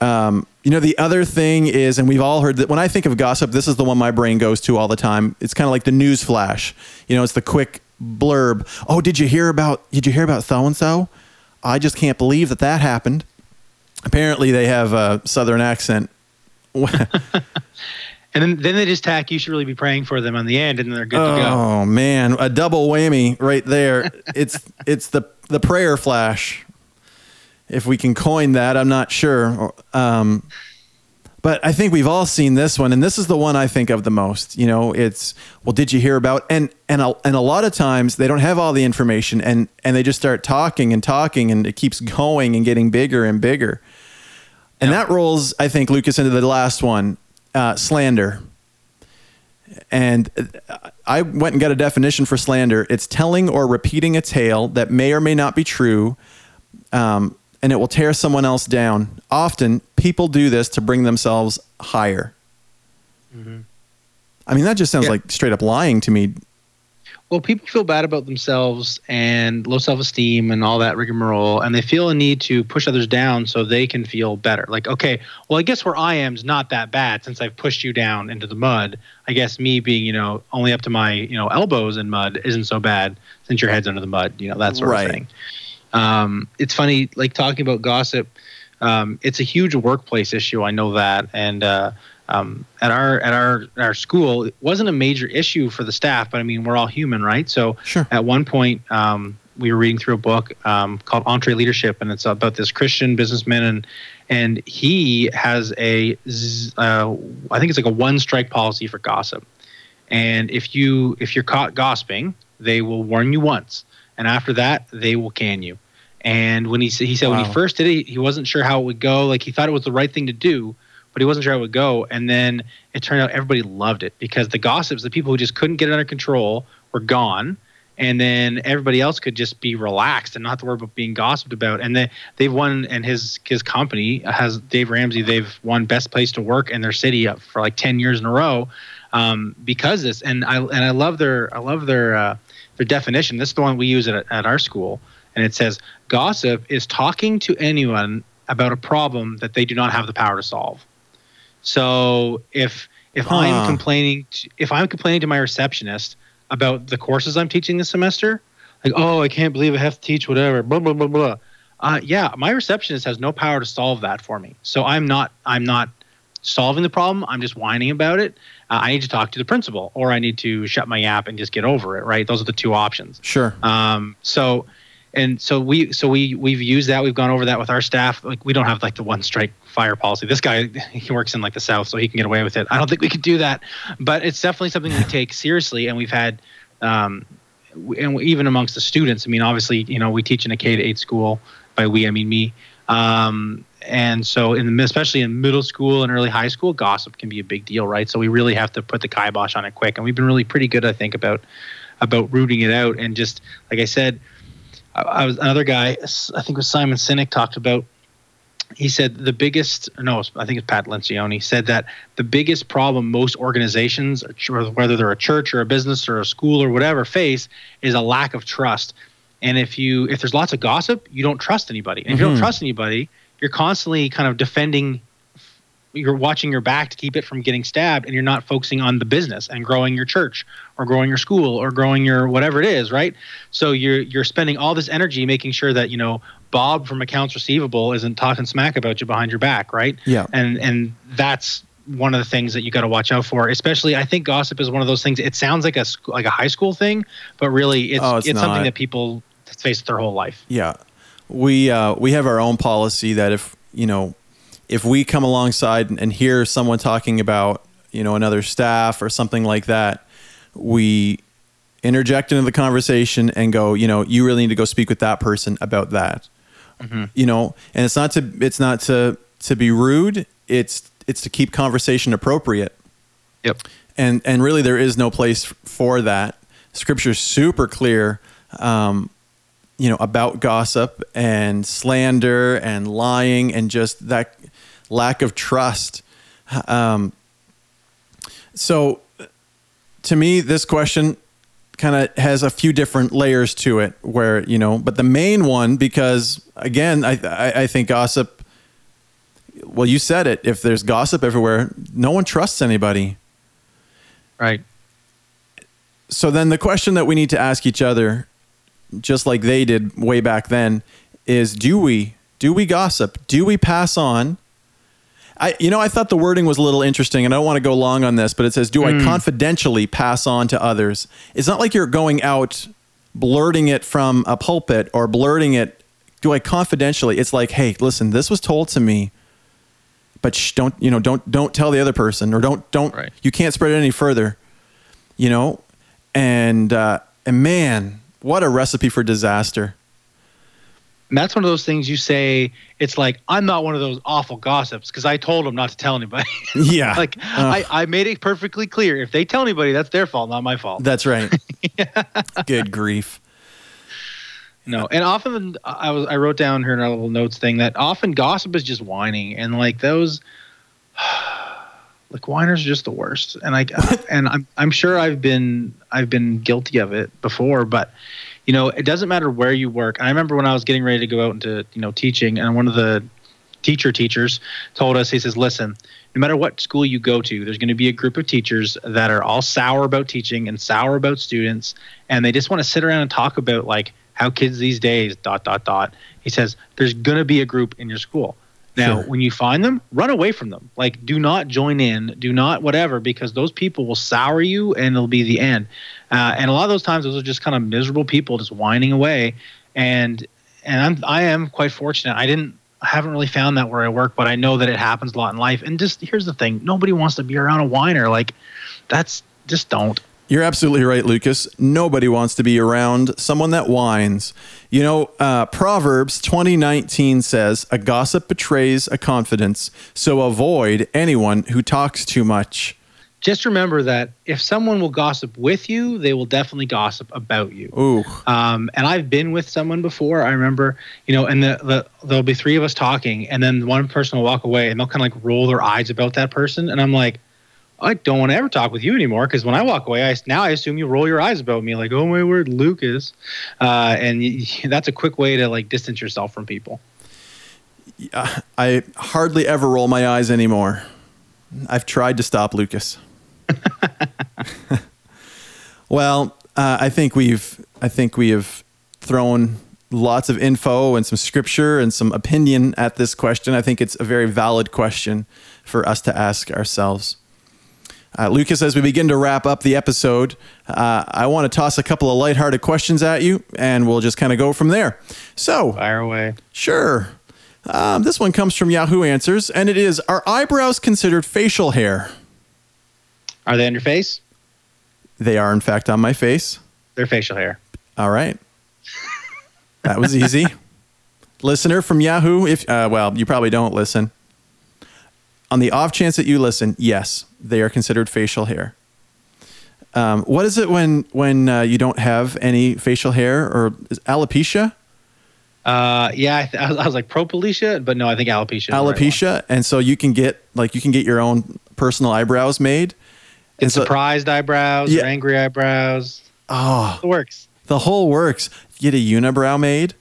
Um, you know, the other thing is, and we've all heard that when I think of gossip, this is the one my brain goes to all the time. It's kind of like the news flash. You know, it's the quick blurb. Oh, did you hear about? Did you hear about so and so? I just can't believe that that happened. Apparently, they have a southern accent. and then, then they just tack. You should really be praying for them on the end, and they're good oh, to go. Oh man, a double whammy right there. it's it's the the prayer flash if we can coin that, I'm not sure. Um, but I think we've all seen this one, and this is the one I think of the most. You know, it's well, did you hear about? And and a, and a lot of times they don't have all the information, and and they just start talking and talking, and it keeps going and getting bigger and bigger. And that rolls, I think, Lucas into the last one, uh, slander. And I went and got a definition for slander. It's telling or repeating a tale that may or may not be true, um, and it will tear someone else down. Often, people do this to bring themselves higher. Mm-hmm. I mean, that just sounds yeah. like straight up lying to me. Well, people feel bad about themselves and low self esteem and all that rigmarole, and they feel a need to push others down so they can feel better. Like, okay, well, I guess where I am is not that bad since I've pushed you down into the mud. I guess me being, you know, only up to my, you know, elbows in mud isn't so bad since your head's under the mud, you know, that sort right. of thing. Um, it's funny, like talking about gossip. Um, it's a huge workplace issue. I know that, and uh, um, at our at our our school, it wasn't a major issue for the staff. But I mean, we're all human, right? So sure. at one point, um, we were reading through a book um, called EntreLeadership, and it's about this Christian businessman, and and he has a uh, I think it's like a one strike policy for gossip. And if you if you're caught gossiping, they will warn you once, and after that, they will can you. And when he said he said wow. when he first did it, he wasn't sure how it would go. Like he thought it was the right thing to do, but he wasn't sure how it would go. And then it turned out everybody loved it because the gossips, the people who just couldn't get it under control, were gone. And then everybody else could just be relaxed and not have to worry about being gossiped about. And they they've won, and his his company has Dave Ramsey. They've won best place to work in their city for like ten years in a row um, because this. And I and I love their I love their uh, their definition. This is the one we use at at our school and it says gossip is talking to anyone about a problem that they do not have the power to solve. So if if huh. I'm complaining to, if I'm complaining to my receptionist about the courses I'm teaching this semester, like oh I can't believe I have to teach whatever blah blah blah blah. Uh, yeah, my receptionist has no power to solve that for me. So I'm not I'm not solving the problem. I'm just whining about it. Uh, I need to talk to the principal, or I need to shut my app and just get over it. Right? Those are the two options. Sure. Um, so and so we so we we've used that. We've gone over that with our staff. Like we don't have like the one strike fire policy. This guy he works in like the south so he can get away with it. I don't think we could do that but it's definitely something we take seriously and we've had um, and even amongst the students. I mean obviously you know we teach in a k to 8 school by we i mean me. Um, and so in the, especially in middle school and early high school gossip can be a big deal right? So we really have to put the kibosh on it quick and we've been really pretty good i think about about rooting it out. And just like i said I, I was another guy. I think it was Simon Sinek talked about he said the biggest no i think it's pat lencioni said that the biggest problem most organizations whether they're a church or a business or a school or whatever face is a lack of trust and if you if there's lots of gossip you don't trust anybody and mm-hmm. if you don't mm-hmm. trust anybody you're constantly kind of defending you're watching your back to keep it from getting stabbed and you're not focusing on the business and growing your church or growing your school or growing your whatever it is right? So you're you're spending all this energy making sure that you know bob from accounts receivable isn't talking smack about you behind your back right? Yeah. And and that's one of the things that you got to watch out for especially i think gossip is one of those things it sounds like a like a high school thing but really it's oh, it's, it's something that people face their whole life. Yeah. We uh, we have our own policy that if you know if we come alongside and hear someone talking about you know another staff or something like that, we interject into the conversation and go, you know, you really need to go speak with that person about that. Mm-hmm. You know, and it's not to it's not to to be rude. It's it's to keep conversation appropriate. Yep. And and really there is no place for that. Scripture's super clear um, you know about gossip and slander and lying and just that lack of trust. Um, so, to me, this question kind of has a few different layers to it. Where you know, but the main one, because again, I, I, I think gossip. Well, you said it. If there's gossip everywhere, no one trusts anybody. Right. So then the question that we need to ask each other, just like they did way back then, is do we do we gossip? Do we pass on I, you know, I thought the wording was a little interesting, and I don't want to go long on this, but it says, "Do mm. I confidentially pass on to others?" It's not like you're going out blurting it from a pulpit or blurting it. Do I confidentially? It's like, hey, listen, this was told to me, but shh, don't you know? Don't don't tell the other person, or don't don't. Right. You can't spread it any further. You know, and uh, and man, what a recipe for disaster. And that's one of those things you say. It's like I'm not one of those awful gossips because I told them not to tell anybody. Yeah, like uh, I, I made it perfectly clear. If they tell anybody, that's their fault, not my fault. That's right. Good grief. No, and often I was I wrote down here in our little notes thing that often gossip is just whining, and like those, like whiners are just the worst. And I and I'm I'm sure I've been I've been guilty of it before, but you know, it doesn't matter where you work. I remember when I was getting ready to go out into, you know, teaching, and one of the teacher teachers told us, he says, listen, no matter what school you go to, there's going to be a group of teachers that are all sour about teaching and sour about students, and they just want to sit around and talk about like how kids these days, dot, dot, dot. He says, there's going to be a group in your school. Now, sure. when you find them, run away from them. Like, do not join in, do not whatever, because those people will sour you and it'll be the end. Uh, and a lot of those times, those are just kind of miserable people just whining away. And and I'm I am quite fortunate. I didn't I haven't really found that where I work, but I know that it happens a lot in life. And just here's the thing: nobody wants to be around a whiner. Like, that's just don't. You're absolutely right, Lucas. Nobody wants to be around someone that whines. You know, uh, Proverbs 2019 says, A gossip betrays a confidence, so avoid anyone who talks too much. Just remember that if someone will gossip with you, they will definitely gossip about you. Ooh. Um, and I've been with someone before. I remember, you know, and the, the there'll be three of us talking, and then one person will walk away, and they'll kind of like roll their eyes about that person, and I'm like, I don't want to ever talk with you anymore because when I walk away, I now I assume you roll your eyes about me like, oh my word, Lucas, uh, and you, that's a quick way to like distance yourself from people. I hardly ever roll my eyes anymore. I've tried to stop Lucas. well, uh, I think we've I think we have thrown lots of info and some scripture and some opinion at this question. I think it's a very valid question for us to ask ourselves. Uh, Lucas, as we begin to wrap up the episode, uh, I want to toss a couple of lighthearted questions at you, and we'll just kind of go from there. So, fire away. Sure. Um, this one comes from Yahoo Answers, and it is Are eyebrows considered facial hair? Are they on your face? They are, in fact, on my face. They're facial hair. All right. That was easy. Listener from Yahoo, if uh, well, you probably don't listen. On the off chance that you listen, yes, they are considered facial hair. Um, what is it when when uh, you don't have any facial hair or alopecia? Uh, yeah, I, th- I, was, like propalecia, but no, I think alopecia. the right alopecia, and so you can get like you can get your own personal eyebrows made. And It's surprised eyebrows, Yeah. or angry eyebrows. oh, It works. the whole works. Get a unibrow made,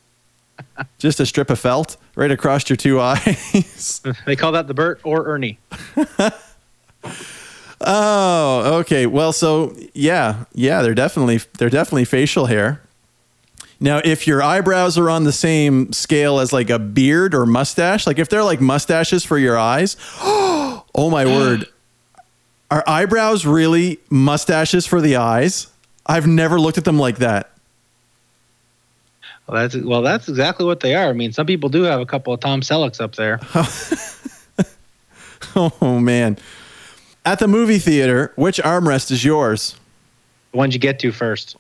just a strip of felt right across your two eyes. They call that the Bert or Ernie. oh, okay. Well, so yeah, yeah, they're definitely they're definitely facial hair. Now, if your eyebrows are on the same scale as like a beard or mustache, like if they're like mustaches for your eyes, oh my word. Are eyebrows really mustaches for the eyes? I've never looked at them like that. Well, that's well, that's exactly what they are. I mean, some people do have a couple of Tom Sellecks up there. Oh man. At the movie theater, which armrest is yours? The ones you get to first.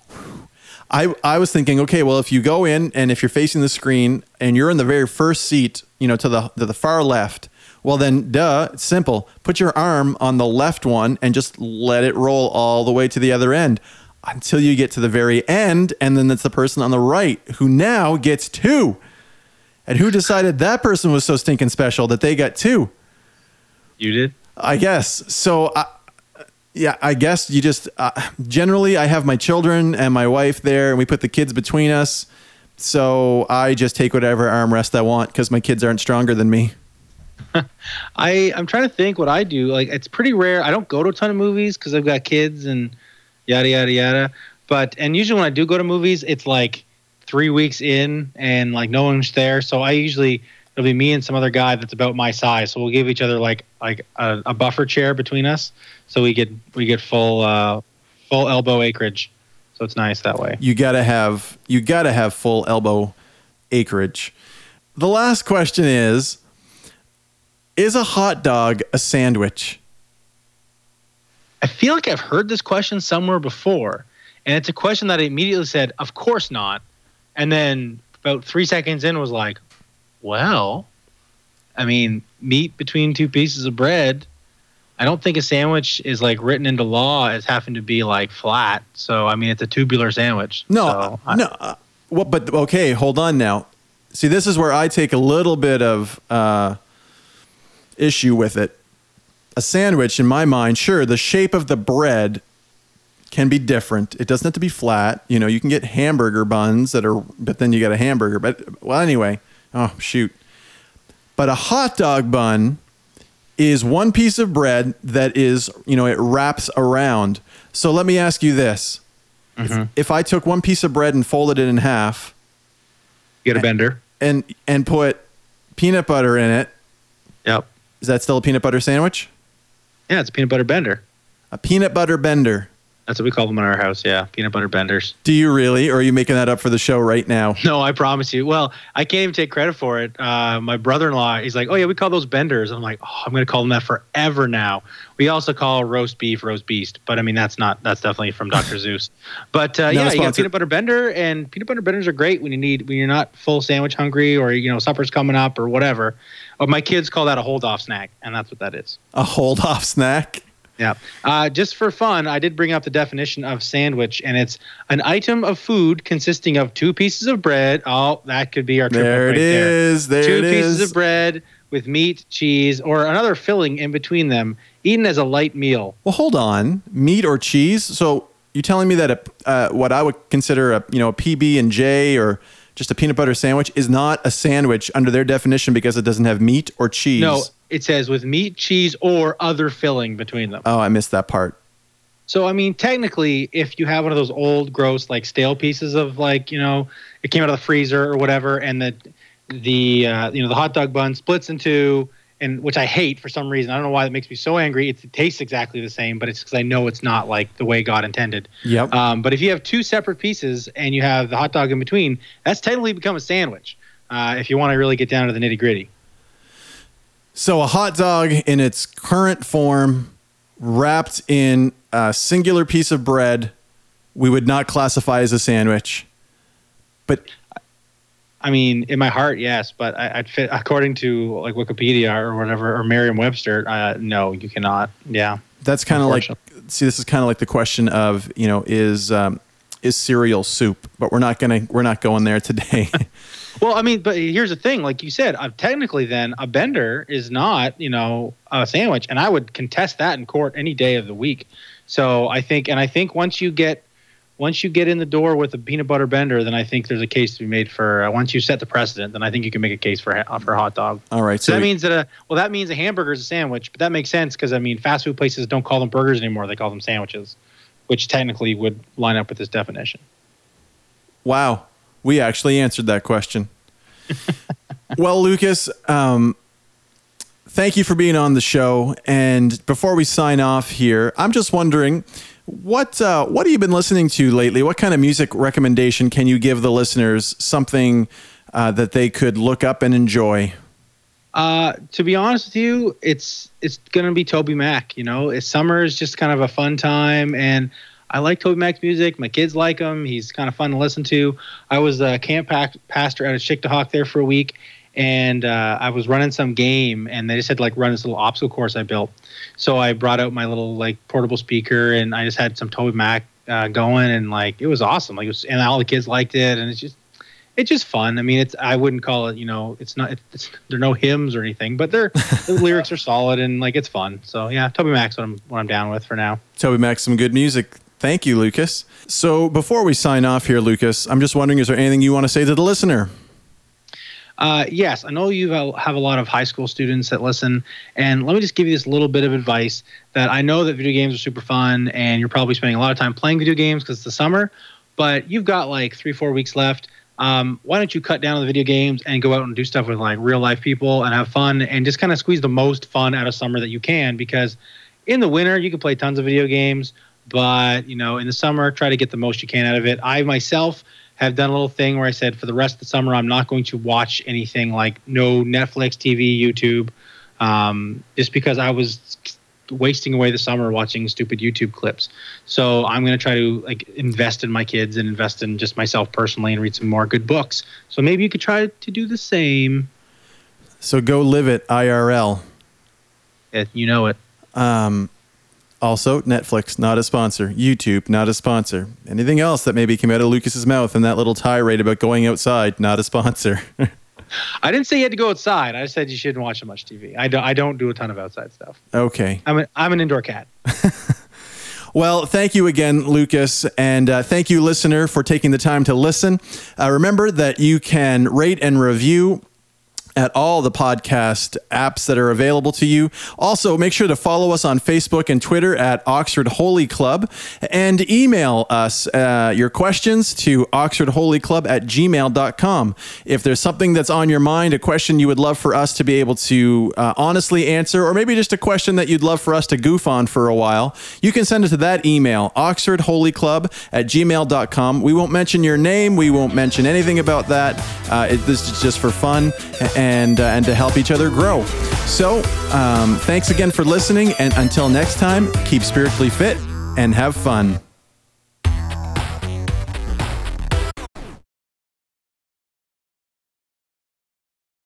I, I was thinking, okay, well, if you go in and if you're facing the screen and you're in the very first seat, you know, to the to the far left, well then, duh, it's simple. Put your arm on the left one and just let it roll all the way to the other end until you get to the very end, and then it's the person on the right who now gets two. And who decided that person was so stinking special that they got two? You did. I guess. So, I, yeah, I guess you just uh, generally I have my children and my wife there, and we put the kids between us. So I just take whatever armrest I want because my kids aren't stronger than me. I I'm trying to think what I do. Like it's pretty rare. I don't go to a ton of movies because I've got kids and yada yada yada. But and usually when I do go to movies, it's like three weeks in and like no one's there. So I usually it'll be me and some other guy that's about my size. So we'll give each other like like a, a buffer chair between us, so we get we get full uh, full elbow acreage. So it's nice that way. You gotta have you gotta have full elbow acreage. The last question is: Is a hot dog a sandwich? I feel like I've heard this question somewhere before, and it's a question that I immediately said, "Of course not," and then about three seconds in was like, "Well, I mean, meat between two pieces of bread." I don't think a sandwich is like written into law as having to be like flat. So I mean, it's a tubular sandwich. No, So, I- no. Uh, well, but okay, hold on now. See, this is where I take a little bit of uh, issue with it. A sandwich, in my mind, sure, the shape of the bread can be different. It doesn't have to be flat. You know, you can get hamburger buns that are, but then you get a hamburger. But well, anyway, oh shoot. But a hot dog bun is one piece of bread that is, you know, it wraps around. So let me ask you this. If, mm-hmm. if I took one piece of bread and folded it in half get a bender. and and put peanut butter in it. Is that still a peanut butter sandwich? Yeah, it's a peanut butter bender. A peanut butter bender. That's what we call them in our house. Yeah, peanut butter benders. Do you really, or are you making that up for the show right now? No, I promise you. Well, I can't even take credit for it. Uh, my brother-in-law, he's like, "Oh yeah, we call those benders." I'm like, "Oh, I'm going to call them that forever now." We also call roast beef roast beast, but I mean that's not that's definitely from Dr. Seuss. But uh, yeah, you got peanut butter bender, and peanut butter benders are great when you need when you're not full sandwich hungry or you know supper's coming up or whatever. But my kids call that a hold off snack, and that's what that is. A hold off snack? Yeah. Uh, just for fun, I did bring up the definition of sandwich, and it's an item of food consisting of two pieces of bread. Oh, that could be our triplet There it right there. is. There two it pieces is. of bread with meat, cheese, or another filling in between them, eaten as a light meal. Well, hold on. Meat or cheese? So you're telling me that a uh, what I would consider a you know a PB and J or just a peanut butter sandwich is not a sandwich under their definition because it doesn't have meat or cheese? No, it says with meat, cheese, or other filling between them. Oh, I missed that part. So I mean, technically, if you have one of those old, gross, like stale pieces of like you know, it came out of the freezer or whatever, and the the uh, you know the hot dog bun splits in two, and which I hate for some reason. I don't know why it makes me so angry. It, it tastes exactly the same, but it's because I know it's not like the way God intended. Yep. Um, but if you have two separate pieces and you have the hot dog in between, that's technically become a sandwich. Uh, if you want to really get down to the nitty gritty. So a hot dog in its current form, wrapped in a singular piece of bread, we would not classify as a sandwich. But I mean, in my heart, yes, but I, I'd fit according to like Wikipedia or whatever or Merriam-Webster. Uh, no, you cannot. Yeah, that's kind of like see, this is kind of like the question of you know is um, is cereal soup? But we're not gonna we're not going there today. Well, I mean, but here's the thing. Like you said, uh, technically, then a bender is not, you know, a sandwich, and I would contest that in court any day of the week. So I think, and I think once you get once you get in the door with a peanut butter bender, then I think there's a case to be made for. Uh, once you set the precedent, then I think you can make a case for uh, for a hot dog. All right. So, so that means that a well, that means a hamburger is a sandwich, but that makes sense because I mean, fast food places don't call them burgers anymore; they call them sandwiches, which technically would line up with this definition. Wow, we actually answered that question. well, Lucas, um, thank you for being on the show. And before we sign off here, I'm just wondering what uh, what have you been listening to lately? What kind of music recommendation can you give the listeners? Something uh, that they could look up and enjoy. Uh, to be honest with you, it's it's gonna be TobyMac. You know, it's, summer is just kind of a fun time, and I like TobyMac's music. My kids like him. He's kind of fun to listen to. I was a camp pastor at a Hawk there for a week, and uh, I was running some game, and they just had like run this little obstacle course I built. So I brought out my little like portable speaker, and I just had some TobyMac uh, going, and like it was awesome. Like it was, and all the kids liked it, and it's just it's just fun. I mean, it's I wouldn't call it, you know, it's not it's there are no hymns or anything, but they're the lyrics are solid and like it's fun. So yeah, Toby Mac's what I'm what I'm down with for now. TobyMac, some good music. Thank you, Lucas. So before we sign off here, Lucas, I'm just wondering, is there anything you want to say to the listener? Uh, yes, I know you have a lot of high school students that listen, and let me just give you this little bit of advice that I know that video games are super fun, and you're probably spending a lot of time playing video games because it's the summer, but you've got like three, four weeks left. Um, why don't you cut down on the video games and go out and do stuff with like real life people and have fun and just kind of squeeze the most fun out of summer that you can because in the winter you can play tons of video games but you know in the summer try to get the most you can out of it i myself have done a little thing where i said for the rest of the summer i'm not going to watch anything like no netflix tv youtube um, just because i was wasting away the summer watching stupid youtube clips. So i'm going to try to like invest in my kids and invest in just myself personally and read some more good books. So maybe you could try to do the same. So go live it irl yeah, you know it. Um, also, Netflix, not a sponsor. YouTube, not a sponsor. Anything else that maybe came out of Lucas's mouth in that little tirade about going outside, not a sponsor. I didn't say you had to go outside. I said you shouldn't watch so much TV. I don't, I don't do a ton of outside stuff. Okay. I'm, a, I'm an indoor cat. Well, thank you again, Lucas. And uh, thank you, listener, for taking the time to listen. Uh, remember that you can rate and review at all the podcast apps that are available to you. Also, make sure to follow us on Facebook and Twitter at Oxford Holy Club and email us uh, your questions to oxfordholyclub at gmail.com. If there's something that's on your mind, a question you would love for us to be able to uh, honestly answer, or maybe just a question that you'd love for us to goof on for a while, you can send it to that email, oxfordholyclub at gmail.com. We won't mention your name, we won't mention anything about that. Uh, it, this is just for fun and uh, and to help each other grow. So, um, thanks again for listening, and until next time, keep spiritually fit and have fun.